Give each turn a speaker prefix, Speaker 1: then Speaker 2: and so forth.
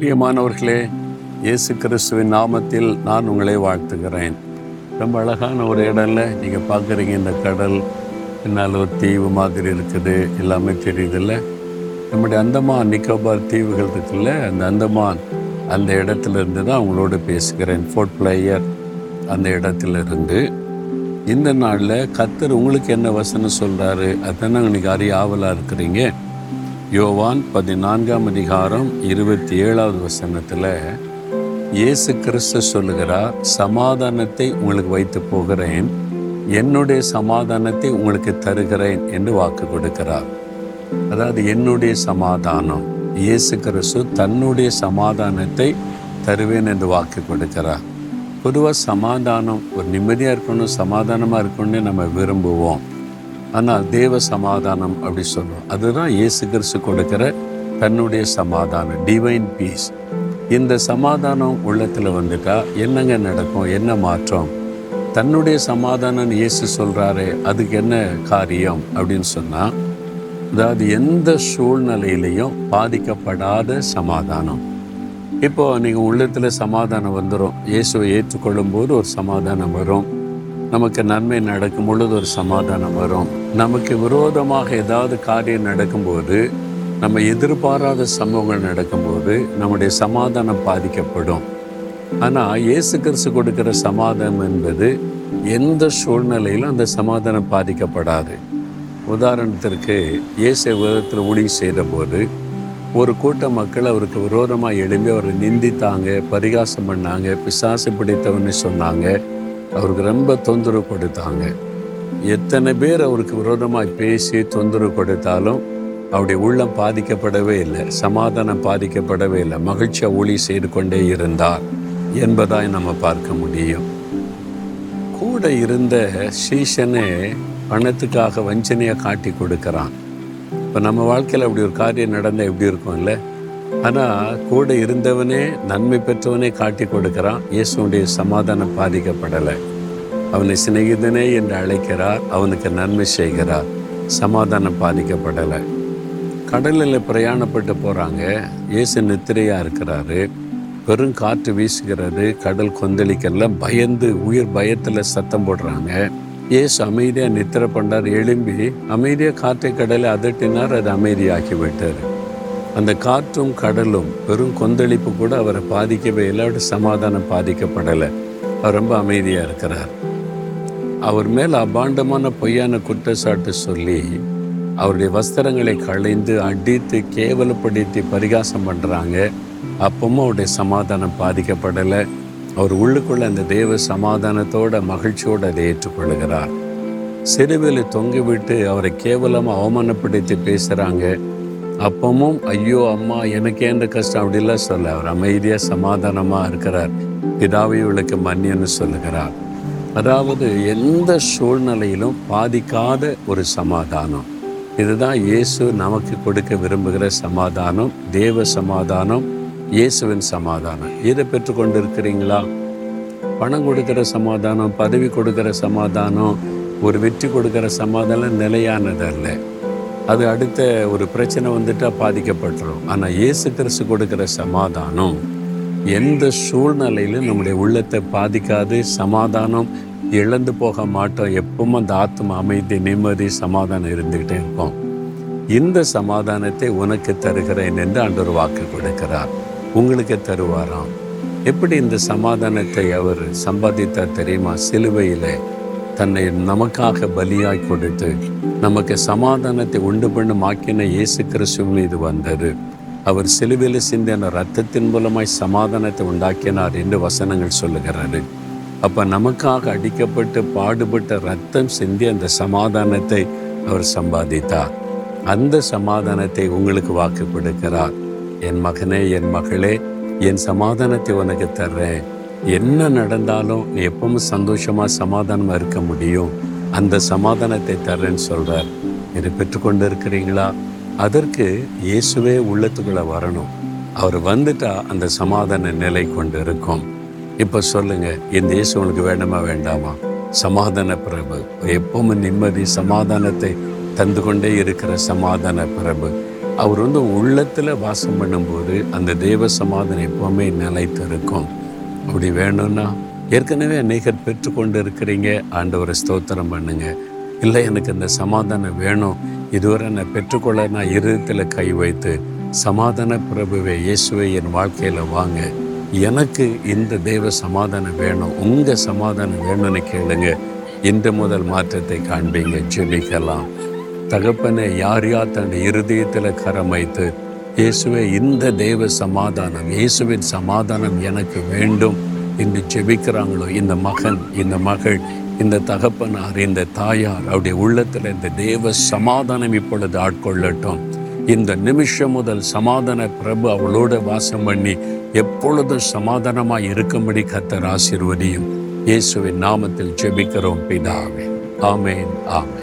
Speaker 1: பிரியமானவர்களே இயேசு கிறிஸ்துவின் நாமத்தில் நான் உங்களை வாழ்த்துகிறேன். ரொம்ப அழகான ஒரு இடம்ல நீங்கள் பார்க்குறீங்க இந்த கடல். என்னால் ஒரு தீவு மாதிரி இருக்குது எல்லாமே தெரியுதுல்ல. நம்முடைய அந்தமான் நிக்கோபார் தீவுகள் இருக்குல்ல அந்த அந்தமான் அந்த இடத்துல இருந்து தான் உங்களோட பேசுகிறேன். ஃபோர்ட் பிளேயர் அந்த இடத்துல இருந்து இந்த நாளில் கத்தர் உங்களுக்கு என்ன வசனம் சொல்கிறாரு அதான் இன்னைக்கு அறிய ஆவலாக இருக்கிறீங்க. யோவான் பதினான்காம் அதிகாரம் இருபத்தி ஏழாவது வசனத்தில் இயேசு கிறிஸ்து சொல்லுகிறார் சமாதானத்தை உங்களுக்கு வைத்து போகிறேன் என்னுடைய சமாதானத்தை உங்களுக்கு தருகிறேன் என்று வாக்கு கொடுக்கிறார். அதாவது என்னுடைய சமாதானம் இயேசு கிறிஸ்து தன்னுடைய சமாதானத்தை தருவேன் என்று வாக்கு கொடுக்கிறார். பொதுவாக சமாதானம் ஒரு நிம்மதியாக இருக்கணும் சமாதானமாக இருக்கணும்னு நம்ம விரும்புவோம். ஆனால் தேவ சமாதானம் அப்படி சொல்லுவோம். அதுதான் இயேசு கிறிஸ்து கொடுக்கிற தன்னுடைய சமாதானம் டிவைன் பீஸ் இந்த சமாதானம் உள்ளத்தில் வந்துட்டா என்னங்க நடக்கும்? என்ன மாற்றம்? தன்னுடைய சமாதானம் இயேசு சொல்கிறாரு அதுக்கு என்ன காரியம்? அப்படின்னு சொன்னால் அதாவது எந்த சூழ்நிலையிலையும் பாதிக்கப்படாத சமாதானம். இப்போது நீங்கள் உள்ளத்தில் சமாதானம் வந்துடும் இயேசுவை ஏற்றுக்கொள்ளும் போது ஒரு சமாதானம் வரும். நமக்கு நன்மை நடக்கும் பொழுது ஒரு சமாதானம் வரும். நமக்கு விரோதமாக ஏதாவது காரியம் நடக்கும்போது நம்ம எதிர்பாராத சம்பவங்கள் நடக்கும்போது நம்முடைய சமாதானம் பாதிக்கப்படும். ஆனால் இயேசு கிறிஸ்து கொடுக்கிற சமாதானம் என்பது எந்த சூழ்நிலையிலும் அந்த சமாதானம் பாதிக்கப்படாது. உதாரணத்திற்கு இயேசு விதத்தில் ஊழிய செய்தபோது ஒரு கூட்ட மக்கள் அவருக்கு விரோதமாக எழும்பி அவரை நிந்தித்தாங்க பரிகாசம் பண்ணாங்க பிசாசு பிடித்தவன்னு சொன்னாங்க. அவருக்கு ரொம்ப தொந்தரவு கொடுத்தாங்க. எத்தனை பேர் அவருக்கு விரோதமாக பேசி தொந்தரவு கொடுத்தாலும் அவருடைய உள்ளம் பாதிக்கப்படவே இல்லை சமாதானம் பாதிக்கப்படவே இல்லை மகிழ்ச்சியாக ஒளி செய்து கொண்டே இருந்தார் என்பதாய் நம்ம பார்க்க முடியும். கூட இருந்த சீசனே பணத்துக்காக வஞ்சனையாக காட்டி கொடுக்குறான். இப்போ நம்ம வாழ்க்கையில் அப்படி ஒரு காரியம் நடந்தால் எப்படி இருக்கும்ல? ஆனால் கூட இருந்தவனே நன்மை பெற்றவனே காட்டி கொடுக்கிறான். இயேசுடைய சமாதானம் பாதிக்கப்படலை. அவனை சிநேகிதனே என்று அழைக்கிறார். அவனுக்கு நன்மை செய்கிறார். சமாதானம் பாதிக்கப்படலை. கடலில் பிரயாணப்பட்டு போகிறாங்க இயேசு நித்திரையாக இருக்கிறாரு. பெரும் காற்று வீசுகிறது. கடல் கொந்தளிக்கல பயந்து உயிர் பயத்தில் சத்தம் போடுறாங்க. இயேசு அமைதியாக நித்திரை பண்ணார் எழும்பி அமைதியாக காற்றை கடலை அதட்டினார். அது அமைதியாக்கி விட்டார் அந்த காற்றும் கடலும் பெரும் கொந்தளிப்பு கூட அவரை பாதிக்கவே இல்லை. சமாதானம் பாதிக்கப்படலை. அவர் ரொம்ப அமைதியாக இருக்கிறார். அவர் மேல் அபாண்டமான பொய்யான குற்றச்சாட்டு சொல்லி அவருடைய வஸ்திரங்களை களைந்து அடித்து கேவலப்படுத்தி பரிகாசம் பண்ணுறாங்க அப்பவும் அவருடைய சமாதானம் பாதிக்கப்படலை. அவர் உள்ளுக்குள்ள அந்த தேவ சமாதானத்தோட மகிழ்ச்சியோடு அதை ஏற்றுக்கொள்கிறார். சிறுவில் தொங்கிவிட்டு அவரை கேவலமாக அவமானப்படுத்தி பேசுகிறாங்க அப்பமும் ஐயோ அம்மா எனக்கு எந்த கஷ்டம்? அப்படிலாம் சொல்ல. அவர் அமைதியாக சமாதானமாக இருக்கிறார். பிதாவை இவளுக்கு மன்னியன்னு சொல்லுகிறார். அதாவது எந்த சூழ்நிலையிலும் பாதிக்காத ஒரு சமாதானம். இதுதான் இயேசு நமக்கு கொடுக்க விரும்புகிற சமாதானம் தேவ சமாதானம் இயேசுவின் சமாதானம். இதை பெற்றுக்கொண்டு இருக்கிறீங்களா பணம் கொடுக்கிற சமாதானம் பதவி கொடுக்கிற சமாதானம் ஒரு வெற்றி கொடுக்கிற சமாதானம் நிலையானதல்ல. அது அடுத்த ஒரு பிரச்சனை வந்துட்டால் பாதிக்கப்பட்டுரும். ஆனால் இயேசு கிறிஸ்து கொடுக்குற சமாதானம் எந்த சூழ்நிலையிலும் நம்முடைய உள்ளத்தை பாதிக்காது சமாதானம் இழந்து போக மாட்டோம். எப்பவும் அந்த ஆத்மா அமைதி நிம்மதி சமாதானம் இருந்துக்கிட்டே இருக்கும். இந்த சமாதானத்தை உனக்கு தருகிறேன் என்று ஆண்டவர் வாக்கு கொடுக்கிறார். உங்களுக்கு தருவாராம். எப்படி இந்த சமாதானத்தை அவர் சம்பாதித்தார் தெரியுமா? சிலுவையிலே. தன்னை நமக்காக பலியாய் கொடுத்து நமக்கு சமாதானத்தை உண்டு பண்ணும் ஆக்கின இயேசு கிறிஸ்து மீது வந்தது. அவர் சிலுவையில் சிந்தின ரத்தத்தின் மூலமாய் சமாதானத்தை உண்டாக்கினார் என்று வசனங்கள் சொல்லுகிறாரு அப்போ நமக்காக அடிக்கப்பட்டு பாடுபட்ட ரத்தம் சிந்தி அந்த சமாதானத்தை அவர் சம்பாதித்தார். அந்த சமாதானத்தை உங்களுக்கு வாக்கு கொடுக்கிறார் என் மகனே என் மகளே என் சமாதானத்தை உனக்கு தர்றேன். என்ன நடந்தாலும் நீ எப்பவும் சந்தோஷமா சமாதானமா இருக்க முடியும். அந்த சமாதானத்தை தர்றேன்னு சொல்றார். இதை பெற்றுக்கொண்டு இருக்கிறீங்களா அதற்கு இயேசுவே உள்ளத்துக்குள்ள வரணும். அவர் வந்துட்டா அந்த சமாதான நிலை கொண்டு இருக்கும். இப்போ சொல்லுங்க இந்த இயேசு உங்களுக்கு வேண்டுமா வேண்டாமா? சமாதான பிரபு. எப்பவும் நிம்மதி சமாதானத்தை தந்து கொண்டே இருக்கிற சமாதான பிரபு. அவர் வந்து உள்ளத்தில் வாசம் பண்ணும்போது அந்த தேவ சமாதானம் எப்பவுமே நிலைத்து இருக்கும் அப்படி வேணும்னா ஏற்கனவே அநேகர் பெற்றுக்கொண்டு இருக்கிறீங்க ஆண்டவரை ஸ்தோத்திரம் பண்ணுங்க. இல்லை எனக்கு இந்த சமாதானம் வேணும். இதுவரை நான் பெற்றுக்கொள்ள நான் இருதயத்தில் கை வைத்து சமாதான பிரபுவை இயேசுவை என் வாழ்க்கையில் வாங்க. எனக்கு இந்த தெய்வ சமாதானம் வேணும். உங்கள் சமாதானம் வேணும்னு கேளுங்க. இன்று முதல் மாற்றத்தை காண்பீங்க. ஜெபிக்கலாம். தகப்பனை யார் யார் தன் இருதயத்தில் கரம் வைத்து இயேசுவே இந்த தேவ சமாதானம் இயேசுவின் சமாதானம் எனக்கு வேண்டும். என்று ஜெபிக்கிறாங்களோ இந்த மகன் இந்த மகள் இந்த தகப்பனார் இந்த தாயார் அவருடைய உள்ளத்தில் இந்த தேவ சமாதானம் இப்பொழுது ஆட்கொள்ளட்டும். இந்த நிமிஷம் முதல் சமாதான பிரபு அவளோட வாசம் பண்ணி எப்பொழுதும் சமாதானமாக இருக்கும்படி கத்தர் ஆசிர்வதியும். இயேசுவின் நாமத்தில் ஜெபிக்கிறோம் பிதாவே. ஆமேன் ஆமேன்.